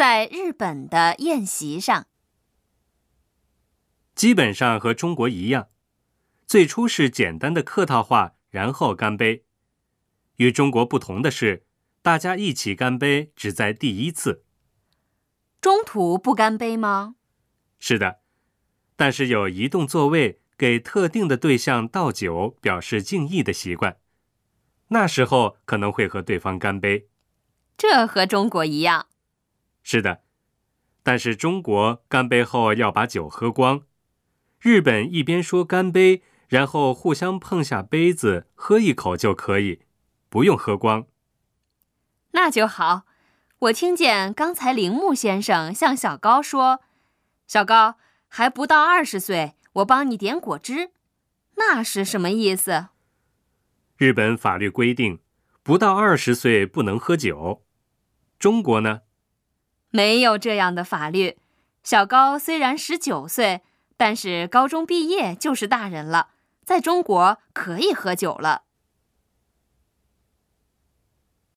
在日本的宴席上，基本上和中国一样，最初是简单的客套话，然后干杯。与中国不同的是，大家一起干杯只在第一次。中途不干杯吗？是的，但是有移动座位给特定的对象倒酒，表示敬意的习惯。那时候可能会和对方干杯。这和中国一样。是的，但是中国干杯后要把酒喝光，日本一边说干杯，然后互相碰下杯子喝一口就可以，不用喝光。那就好。我听见刚才铃木先生向小高说：“小高还不到二十岁，我帮你点果汁。”那是什么意思？日本法律规定，不到二十岁不能喝酒。中国呢？没有这样的法律。小高虽然十九岁，但是高中毕业就是大人了，在中国可以喝酒了。